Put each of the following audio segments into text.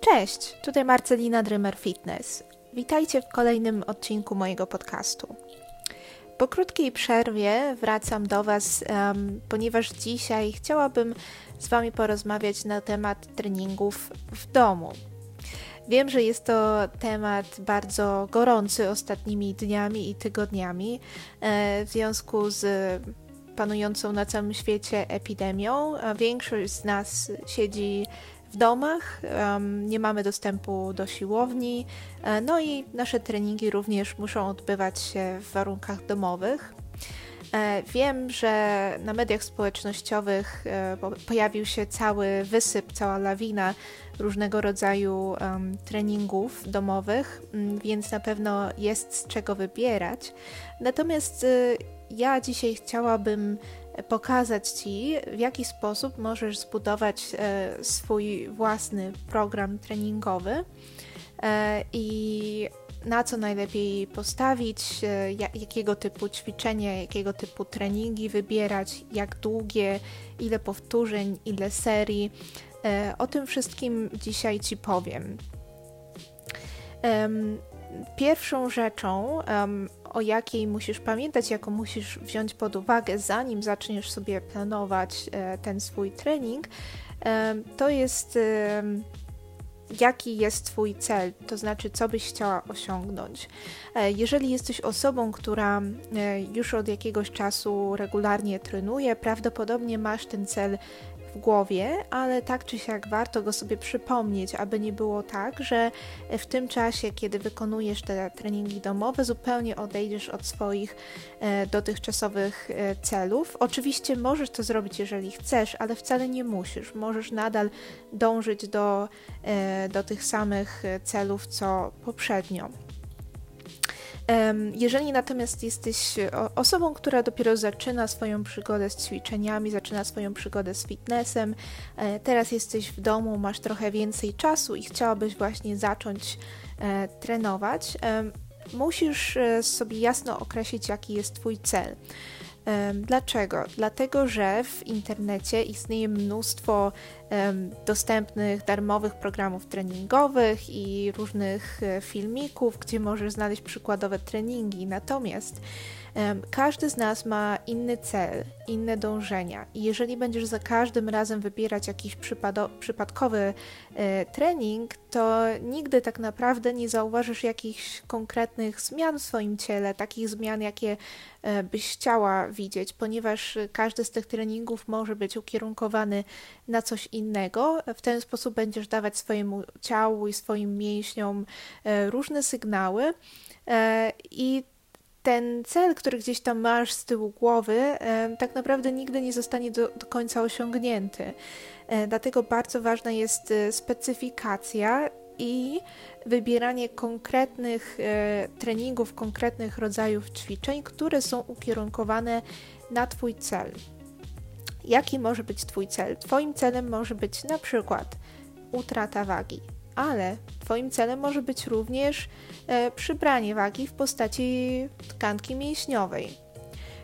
Cześć, tutaj Marcelina Dreamer Fitness. Witajcie w kolejnym odcinku mojego podcastu. Po krótkiej przerwie wracam do Was, um, ponieważ dzisiaj chciałabym z Wami porozmawiać na temat treningów w domu. Wiem, że jest to temat bardzo gorący ostatnimi dniami i tygodniami e, w związku z panującą na całym świecie epidemią. Większość z nas siedzi w domach, nie mamy dostępu do siłowni, e, no i nasze treningi również muszą odbywać się w warunkach domowych. E, wiem, że na mediach społecznościowych e, pojawił się cały wysyp, cała lawina różnego rodzaju treningów domowych, więc na pewno jest z czego wybierać. Natomiast ja dzisiaj chciałabym pokazać Ci, w jaki sposób możesz zbudować e, swój własny program treningowy e, i na co najlepiej postawić, e, jakiego typu ćwiczenia, jakiego typu treningi wybierać, jak długie, ile powtórzeń, ile serii. O tym wszystkim dzisiaj Ci powiem. Pierwszą rzeczą, o jakiej musisz pamiętać, jaką musisz wziąć pod uwagę, zanim zaczniesz sobie planować e, ten swój trening, e, to jest e, jaki jest Twój cel, to znaczy, co byś chciała osiągnąć. Jeżeli jesteś osobą, która już od jakiegoś czasu regularnie trenuje, prawdopodobnie masz ten cel w głowie, ale tak czy siak warto go sobie przypomnieć, aby nie było tak, że w tym czasie, kiedy wykonujesz te treningi domowe, zupełnie odejdziesz od swoich e, dotychczasowych e, celów. Oczywiście możesz to zrobić, jeżeli chcesz, ale wcale nie musisz. Możesz nadal dążyć do, e, do tych samych celów co poprzednio. Jeżeli natomiast jesteś osobą, która dopiero zaczyna swoją przygodę z ćwiczeniami, zaczyna swoją przygodę z fitnessem, e, teraz jesteś w domu, masz trochę więcej czasu i chciałabyś właśnie zacząć e, trenować, musisz e, sobie jasno określić, jaki jest Twój cel. Dlaczego? Dlatego, że w internecie istnieje mnóstwo dostępnych darmowych programów treningowych i różnych e, filmików, gdzie możesz znaleźć przykładowe treningi. Natomiast każdy z nas ma inny cel, inne dążenia, i jeżeli będziesz za każdym razem wybierać jakiś przypadkowy e, trening, to nigdy tak naprawdę nie zauważysz jakichś konkretnych zmian w swoim ciele, takich zmian, jakie e, byś chciała widzieć, ponieważ każdy z tych treningów może być ukierunkowany na coś innego. W ten sposób będziesz dawać swojemu ciału i swoim mięśniom e, różne sygnały. I ten cel, który gdzieś tam masz z tyłu głowy, tak naprawdę nigdy nie zostanie do, do końca osiągnięty. E, dlatego bardzo ważna jest e, specyfikacja i wybieranie konkretnych e, treningów, konkretnych rodzajów ćwiczeń, które są ukierunkowane na Twój cel. Jaki może być Twój cel? Twoim celem może być na przykład utrata wagi, ale Twoim celem może być również e, przybranie wagi w postaci tkanki mięśniowej.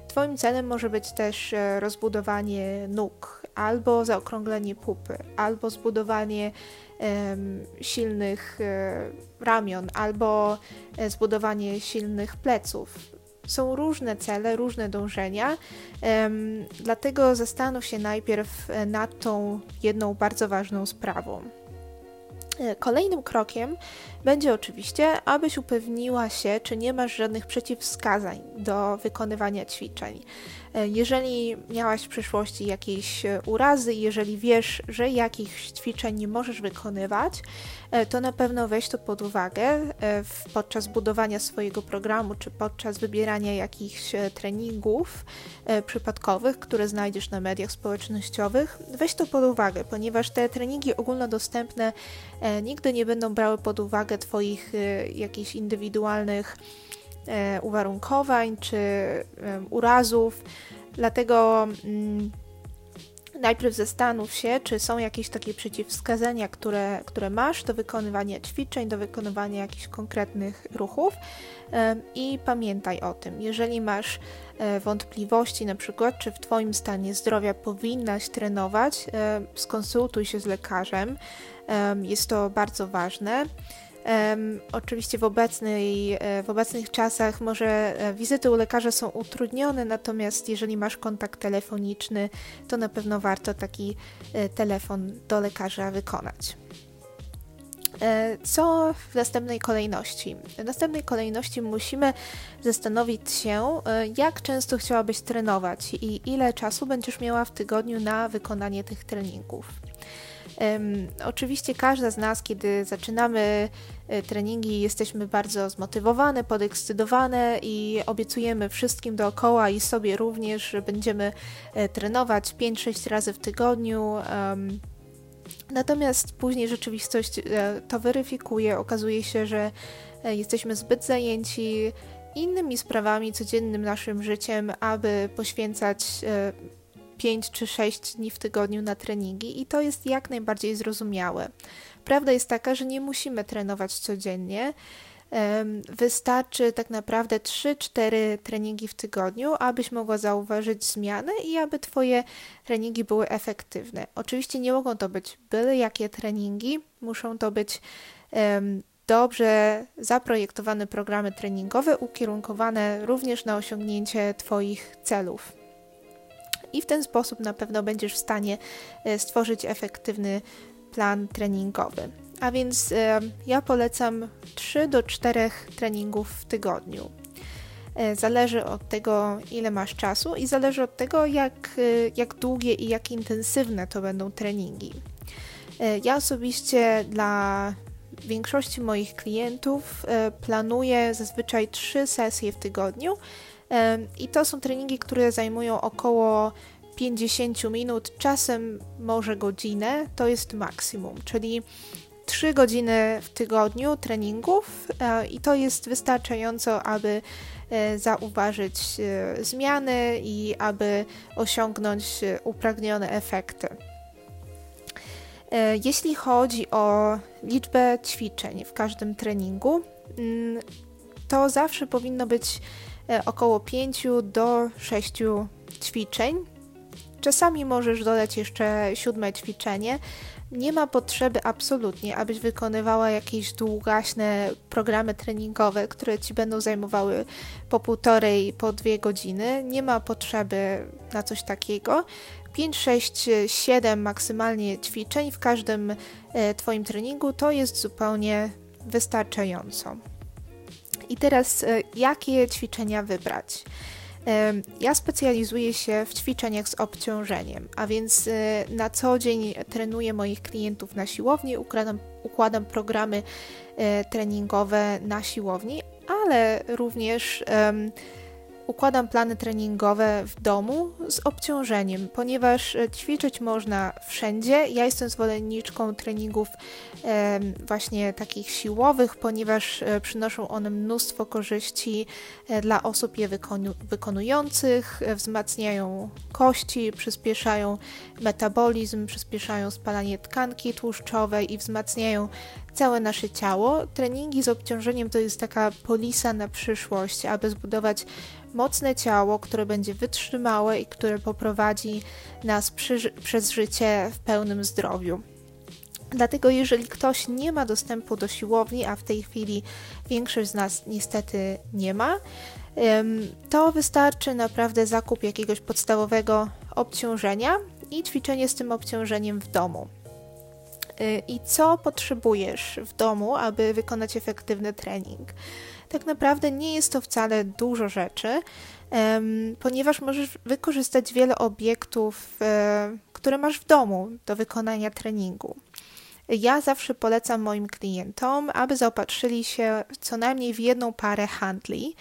Twoim celem może być też e, rozbudowanie nóg, albo zaokrąglenie pupy, albo zbudowanie silnych e, ramion, albo zbudowanie silnych pleców. Są różne cele, różne dążenia, dlatego zastanów się najpierw nad tą jedną bardzo ważną sprawą. E, kolejnym krokiem będzie oczywiście, abyś upewniła się, czy nie masz żadnych przeciwwskazań do wykonywania ćwiczeń. E, jeżeli miałaś w przyszłości jakieś e, urazy, jeżeli wiesz, że jakichś ćwiczeń nie możesz wykonywać, e, to na pewno weź to pod uwagę podczas budowania swojego programu, czy podczas wybierania jakichś treningów przypadkowych, które znajdziesz na mediach społecznościowych. Weź to pod uwagę, ponieważ te treningi ogólnodostępne nigdy nie będą brały pod uwagę Twoich jakichś indywidualnych E, uwarunkowań czy urazów. Dlatego mm, najpierw zastanów się, czy są jakieś takie przeciwwskazania, które, które masz do wykonywania ćwiczeń, do wykonywania jakichś konkretnych ruchów i pamiętaj o tym. Jeżeli masz e, wątpliwości, na przykład, czy w Twoim stanie zdrowia powinnaś trenować, skonsultuj się z lekarzem. Jest to bardzo ważne. Oczywiście w, obecnej, e, w obecnych czasach może e, wizyty u lekarza są utrudnione, natomiast jeżeli masz kontakt telefoniczny, to na pewno warto taki e, telefon do lekarza wykonać. Co w następnej kolejności? W następnej kolejności musimy zastanowić się, jak często chciałabyś trenować i ile czasu będziesz miała w tygodniu na wykonanie tych treningów. Oczywiście każda z nas, kiedy zaczynamy e, treningi, jesteśmy bardzo zmotywowane, podekscytowane i obiecujemy wszystkim dookoła i sobie również, że będziemy e, trenować 5-6 razy w tygodniu. Natomiast później rzeczywistość e, to weryfikuje. Okazuje się, że jesteśmy zbyt zajęci innymi sprawami, codziennym naszym życiem, aby poświęcać 5 czy 6 dni w tygodniu na treningi i to jest jak najbardziej zrozumiałe. Prawda jest taka, że nie musimy trenować codziennie. Wystarczy tak naprawdę 3-4 treningi w tygodniu, abyś mogła zauważyć zmiany i aby Twoje treningi były efektywne. Oczywiście nie mogą to być byle jakie treningi, muszą to być um, dobrze zaprojektowane programy treningowe, ukierunkowane również na osiągnięcie Twoich celów i w ten sposób na pewno będziesz w stanie e, stworzyć efektywny plan treningowy. A więc e, ja polecam 3 do 4 treningów w tygodniu. E, zależy od tego, ile masz czasu i zależy od tego, jak, jak długie i jak intensywne to będą treningi. Ja osobiście dla większości moich klientów planuję zazwyczaj 3 sesje w tygodniu, i to są treningi, które zajmują około 50 minut, czasem może godzinę, to jest maksimum, czyli 3 godziny w tygodniu treningów e, i to jest wystarczająco, aby e, zauważyć e, zmiany i aby osiągnąć upragnione efekty. Jeśli chodzi o liczbę ćwiczeń w każdym treningu, mm, to zawsze powinno być około 5 do 6 ćwiczeń. Czasami możesz dodać jeszcze siódme ćwiczenie. Nie ma potrzeby absolutnie, abyś wykonywała jakieś długaśne programy treningowe, które ci będą zajmowały po półtorej, po dwie godziny. Nie ma potrzeby na coś takiego. 5, 6, 7 maksymalnie ćwiczeń w każdym e, Twoim treningu to jest zupełnie wystarczająco. I teraz, e, jakie ćwiczenia wybrać? E, ja specjalizuję się w ćwiczeniach z obciążeniem, a więc e, na co dzień trenuję moich klientów na siłowni, układam, układam programy treningowe na siłowni, ale również układam plany treningowe w domu z obciążeniem, ponieważ e, ćwiczyć można wszędzie. Ja jestem zwolenniczką treningów właśnie takich siłowych, ponieważ e, przynoszą one mnóstwo korzyści e, dla osób je wykonu wykonujących, wzmacniają kości, przyspieszają metabolizm, przyspieszają spalanie tkanki tłuszczowej i wzmacniają całe nasze ciało. Treningi z obciążeniem to jest taka polisa na przyszłość, aby zbudować mocne ciało, które będzie wytrzymałe i które poprowadzi nas przy, przez życie w pełnym zdrowiu. Dlatego, jeżeli ktoś nie ma dostępu do siłowni, a w tej chwili większość z nas niestety nie ma, to wystarczy naprawdę zakup jakiegoś podstawowego obciążenia i ćwiczenie z tym obciążeniem w domu. Y, I co potrzebujesz w domu, aby wykonać efektywny trening? Tak naprawdę nie jest to wcale dużo rzeczy, ponieważ możesz wykorzystać wiele obiektów, e, które masz w domu do wykonania treningu. Ja zawsze polecam moim klientom, aby zaopatrzyli się co najmniej w jedną parę handli,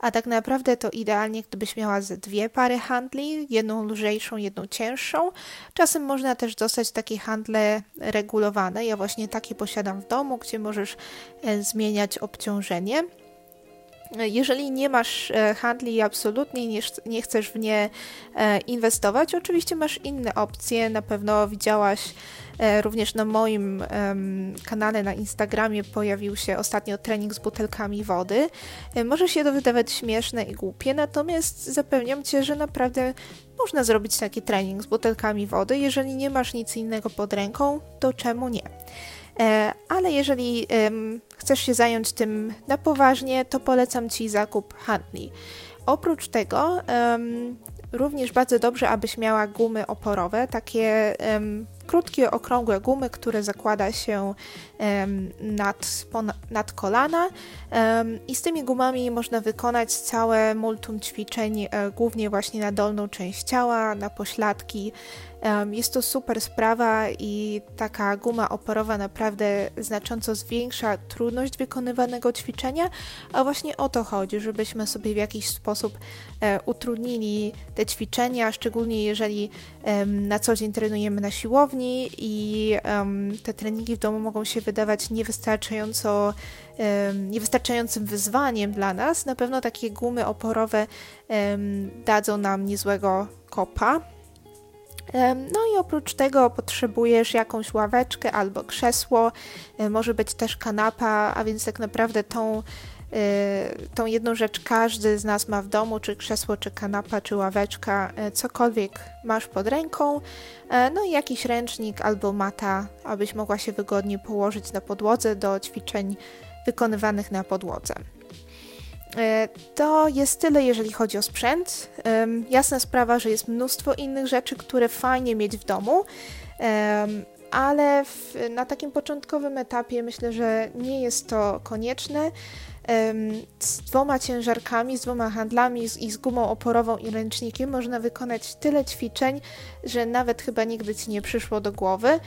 a tak naprawdę to idealnie, gdybyś miała ze dwie pary handli, jedną lżejszą, jedną cięższą. Czasem można też dostać takie handle regulowane. Ja właśnie takie posiadam w domu, gdzie możesz e, zmieniać obciążenie. Jeżeli nie masz e, handli i absolutnie nie, chcesz w nie e, inwestować, oczywiście masz inne opcje. Na pewno widziałaś e, również na moim kanale na Instagramie pojawił się ostatnio trening z butelkami wody. Może się to wydawać śmieszne i głupie, natomiast zapewniam Cię, że naprawdę można zrobić taki trening z butelkami wody. Jeżeli nie masz nic innego pod ręką, to czemu nie? E, ale jeżeli chcesz się zająć tym na poważnie, to polecam Ci zakup handli. Oprócz tego również bardzo dobrze, abyś miała gumy oporowe, takie krótkie, okrągłe gumy, które zakłada się nad, nad kolana i z tymi gumami można wykonać całe multum ćwiczeń, e, głównie właśnie na dolną część ciała, na pośladki, jest to super sprawa i taka guma oporowa naprawdę znacząco zwiększa trudność wykonywanego ćwiczenia, a właśnie o to chodzi, żebyśmy sobie w jakiś sposób e, utrudnili te ćwiczenia, szczególnie jeżeli na co dzień trenujemy na siłowni i te treningi w domu mogą się wydawać niewystarczająco niewystarczającym wyzwaniem dla nas, na pewno takie gumy oporowe dadzą nam niezłego kopa. No i oprócz tego potrzebujesz jakąś ławeczkę albo krzesło, może być też kanapa, a więc tak naprawdę tą, e, tą jedną rzecz każdy z nas ma w domu, czy krzesło, czy kanapa, czy ławeczka, e, cokolwiek masz pod ręką, e, no i jakiś ręcznik albo mata, abyś mogła się wygodnie położyć na podłodze do ćwiczeń wykonywanych na podłodze. E, to jest tyle, jeżeli chodzi o sprzęt. Jasna sprawa, że jest mnóstwo innych rzeczy, które fajnie mieć w domu, ale w, na takim początkowym etapie myślę, że nie jest to konieczne. Z dwoma ciężarkami, z dwoma handlami i z gumą oporową i ręcznikiem można wykonać tyle ćwiczeń, że nawet chyba nigdy ci nie przyszło do głowy.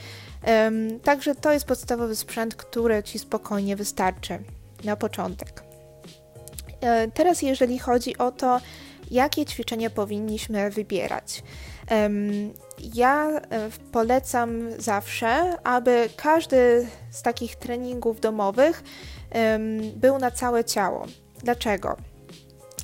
Także to jest podstawowy sprzęt, który ci spokojnie wystarczy na początek. E, teraz, jeżeli chodzi o to, jakie ćwiczenia powinniśmy wybierać. Ja e, polecam zawsze, aby każdy z takich treningów domowych był na całe ciało. Dlaczego?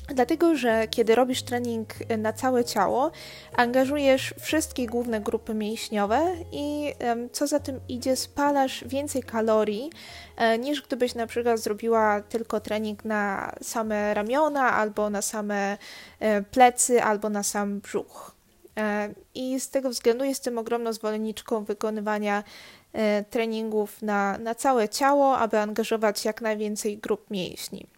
Dlatego, że kiedy robisz trening na całe ciało, angażujesz wszystkie główne grupy mięśniowe i co za tym idzie, spalasz więcej kalorii e, niż gdybyś na przykład zrobiła tylko trening na same ramiona, albo na same e, plecy, albo na sam brzuch. E, I z tego względu jestem ogromną zwolenniczką wykonywania treningów na, na całe ciało, aby angażować jak najwięcej grup mięśni.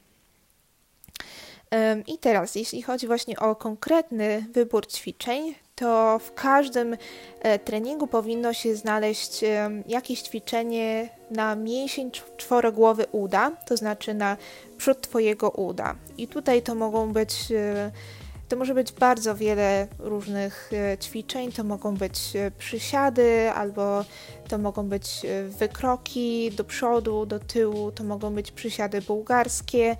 I teraz, jeśli chodzi właśnie o konkretny wybór ćwiczeń, to w każdym e, treningu powinno się znaleźć jakieś ćwiczenie na mięsień czworogłowy uda, to znaczy na przód Twojego uda. I tutaj to mogą być e, to może być bardzo wiele różnych e, ćwiczeń. To mogą być przysiady, albo to mogą być wykroki do przodu, do tyłu, to mogą być przysiady bułgarskie.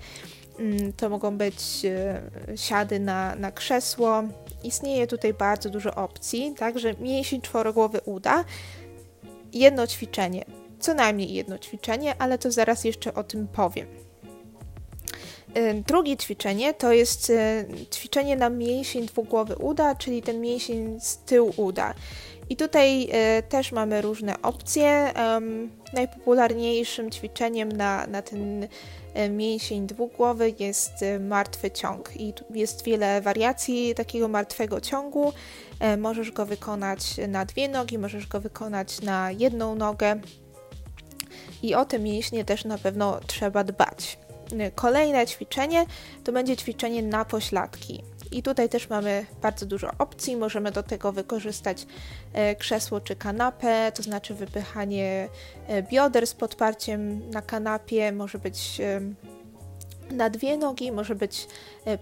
Mm, to mogą być e, siady na, na krzesło. Istnieje tutaj bardzo dużo opcji, także mięsień czworogłowy uda. Jedno ćwiczenie, co najmniej jedno ćwiczenie, ale to zaraz jeszcze o tym powiem. E, drugie ćwiczenie to jest e, ćwiczenie na mięsień dwugłowy uda, czyli ten mięsień z tyłu uda. I tutaj też mamy różne opcje. najpopularniejszym ćwiczeniem na, na ten mięsień dwugłowy jest e, martwy ciąg i jest wiele wariacji takiego martwego ciągu. E, możesz go wykonać na dwie nogi, możesz go wykonać na jedną nogę i o te mięśnie też na pewno trzeba dbać. Kolejne ćwiczenie to będzie ćwiczenie na pośladki. I tutaj też mamy bardzo dużo opcji. Możemy do tego wykorzystać e, krzesło czy kanapę, to znaczy wypychanie e, bioder z podparciem na kanapie, może być e, na dwie nogi, może być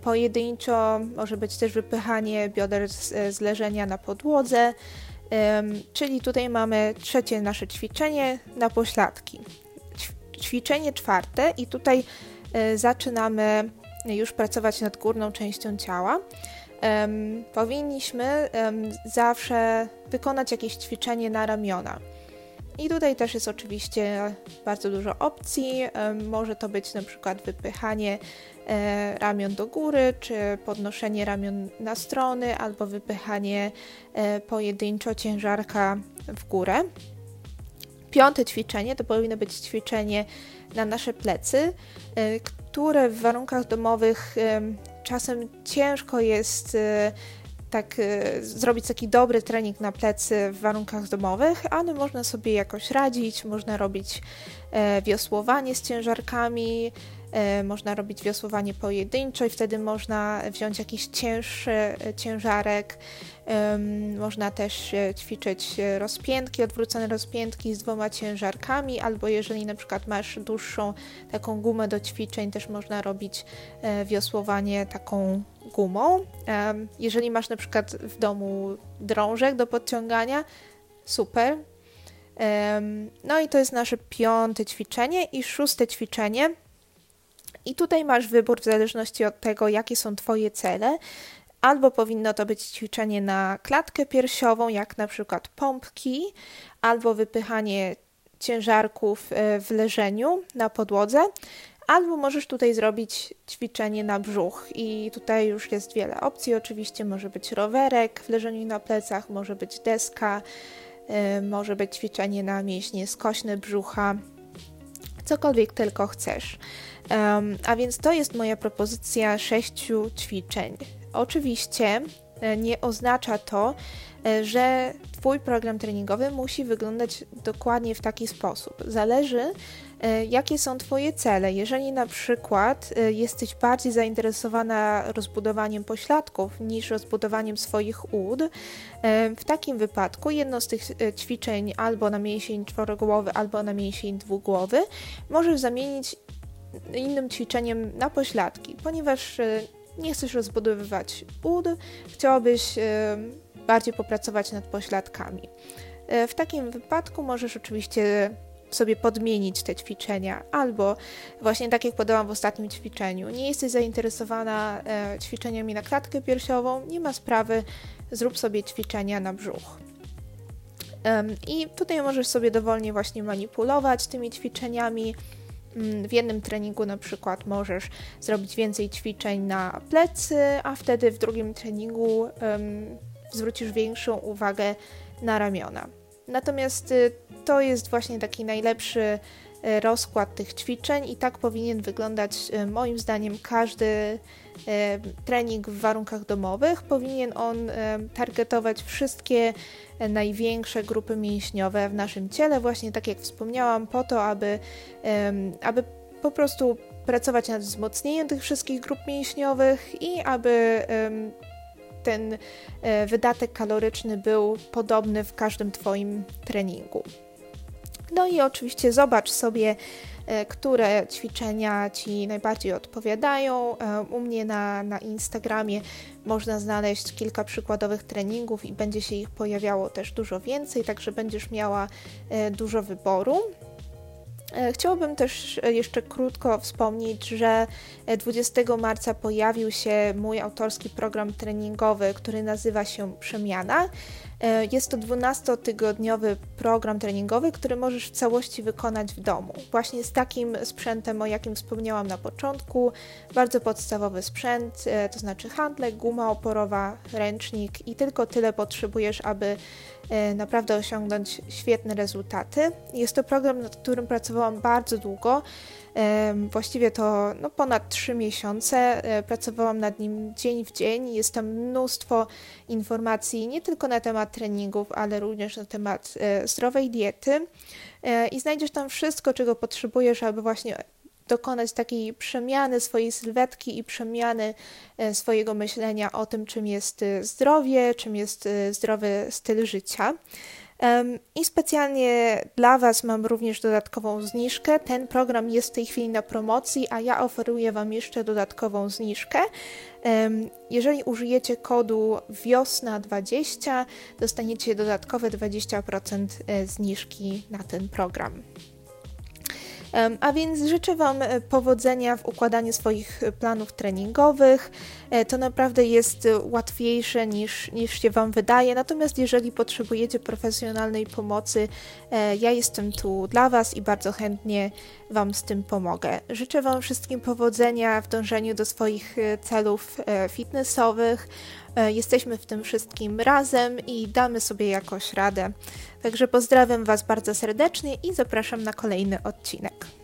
pojedynczo, może być też wypychanie bioder z, z leżenia na podłodze. Czyli tutaj mamy trzecie nasze ćwiczenie na pośladki. Ćwiczenie czwarte i tutaj zaczynamy już pracować nad górną częścią ciała, um, powinniśmy um, zawsze wykonać jakieś ćwiczenie na ramiona. I tutaj też jest oczywiście bardzo dużo opcji. Może to być na przykład wypychanie e, ramion do góry, czy podnoszenie ramion na strony, albo wypychanie e, pojedynczo ciężarka w górę. Piąte ćwiczenie to powinno być ćwiczenie na nasze plecy, e, które w warunkach domowych czasem ciężko jest tak zrobić taki dobry trening na plecy w warunkach domowych, ale można sobie jakoś radzić, można robić e, wiosłowanie z ciężarkami, e, można robić wiosłowanie pojedynczo i wtedy można wziąć jakiś cięższy e, ciężarek, można też ćwiczyć rozpiętki, odwrócone rozpiętki z dwoma ciężarkami, albo jeżeli na przykład masz dłuższą taką gumę do ćwiczeń, też można robić wiosłowanie taką gumą. Jeżeli masz na przykład w domu drążek do podciągania, super. No i to jest nasze piąte ćwiczenie i szóste ćwiczenie. I tutaj masz wybór w zależności od tego, jakie są Twoje cele. Albo powinno to być ćwiczenie na klatkę piersiową, jak na przykład pompki, albo wypychanie ciężarków e, w leżeniu na podłodze, albo możesz tutaj zrobić ćwiczenie na brzuch i tutaj już jest wiele opcji. Oczywiście może być rowerek w leżeniu na plecach, może być deska, yy, może być ćwiczenie na mięśnie skośne brzucha, cokolwiek tylko chcesz. Um, a więc to jest moja propozycja sześciu ćwiczeń. Oczywiście e, nie oznacza to, e, że Twój program treningowy musi wyglądać dokładnie w taki sposób. Zależy, e, jakie są Twoje cele. Jeżeli na przykład jesteś bardziej zainteresowana rozbudowaniem pośladków niż rozbudowaniem swoich ud, w takim wypadku jedno z tych ćwiczeń albo na mięsień czworogłowy, albo na mięsień dwugłowy możesz zamienić innym ćwiczeniem na pośladki, ponieważ nie chcesz rozbudowywać ud, chciałabyś e, bardziej popracować nad pośladkami. E, w takim wypadku możesz oczywiście sobie podmienić te ćwiczenia, albo właśnie tak jak podałam w ostatnim ćwiczeniu, nie jesteś zainteresowana ćwiczeniami na klatkę piersiową, nie ma sprawy, zrób sobie ćwiczenia na brzuch. I tutaj możesz sobie dowolnie właśnie manipulować tymi ćwiczeniami, w jednym treningu na przykład możesz zrobić więcej ćwiczeń na plecy, a wtedy w drugim treningu um, zwrócisz większą uwagę na ramiona. Natomiast y, to jest właśnie taki najlepszy rozkład tych ćwiczeń i tak powinien wyglądać y, moim zdaniem każdy trening w warunkach domowych. Powinien on targetować wszystkie największe grupy mięśniowe w naszym ciele, właśnie tak jak wspomniałam, po to, aby, aby po prostu pracować nad wzmocnieniem tych wszystkich grup mięśniowych i aby ten wydatek kaloryczny był podobny w każdym Twoim treningu. No i oczywiście zobacz sobie, e, które ćwiczenia Ci najbardziej odpowiadają. E, u mnie na, na Instagramie można znaleźć kilka przykładowych treningów i będzie się ich pojawiało też dużo więcej, także będziesz miała e, dużo wyboru. Chciałabym też jeszcze krótko wspomnieć, że 20 marca pojawił się mój autorski program treningowy, który nazywa się Przemiana. E, jest to 12-tygodniowy program treningowy, który możesz w całości wykonać w domu. Właśnie z takim sprzętem, o jakim wspomniałam na początku. Bardzo podstawowy sprzęt, e, to znaczy handlek, guma oporowa, ręcznik i tylko tyle potrzebujesz, aby e, naprawdę osiągnąć świetne rezultaty. Jest to program, nad którym pracowałam bardzo długo. Właściwie to no, ponad 3 miesiące. E, pracowałam nad nim dzień w dzień. Jest tam mnóstwo informacji, nie tylko na temat treningów, ale również na temat e, zdrowej diety. E, I znajdziesz tam wszystko, czego potrzebujesz, aby właśnie dokonać takiej przemiany swojej sylwetki i przemiany swojego myślenia o tym, czym jest zdrowie, czym jest zdrowy styl życia. I specjalnie dla Was mam również dodatkową zniżkę. Ten program jest w tej chwili na promocji, a ja oferuję Wam jeszcze dodatkową zniżkę. Jeżeli użyjecie kodu wiosna20, dostaniecie dodatkowe 20% e, zniżki na ten program. A więc życzę Wam e, powodzenia w układaniu swoich e, planów treningowych. E, to naprawdę jest łatwiejsze niż, niż się Wam wydaje. Natomiast jeżeli potrzebujecie profesjonalnej pomocy, ja jestem tu dla Was i bardzo chętnie Wam z tym pomogę. Życzę Wam wszystkim powodzenia w dążeniu do swoich celów fitnessowych. Jesteśmy w tym wszystkim razem i damy sobie jakoś radę. Także pozdrawiam Was bardzo serdecznie i zapraszam na kolejny odcinek.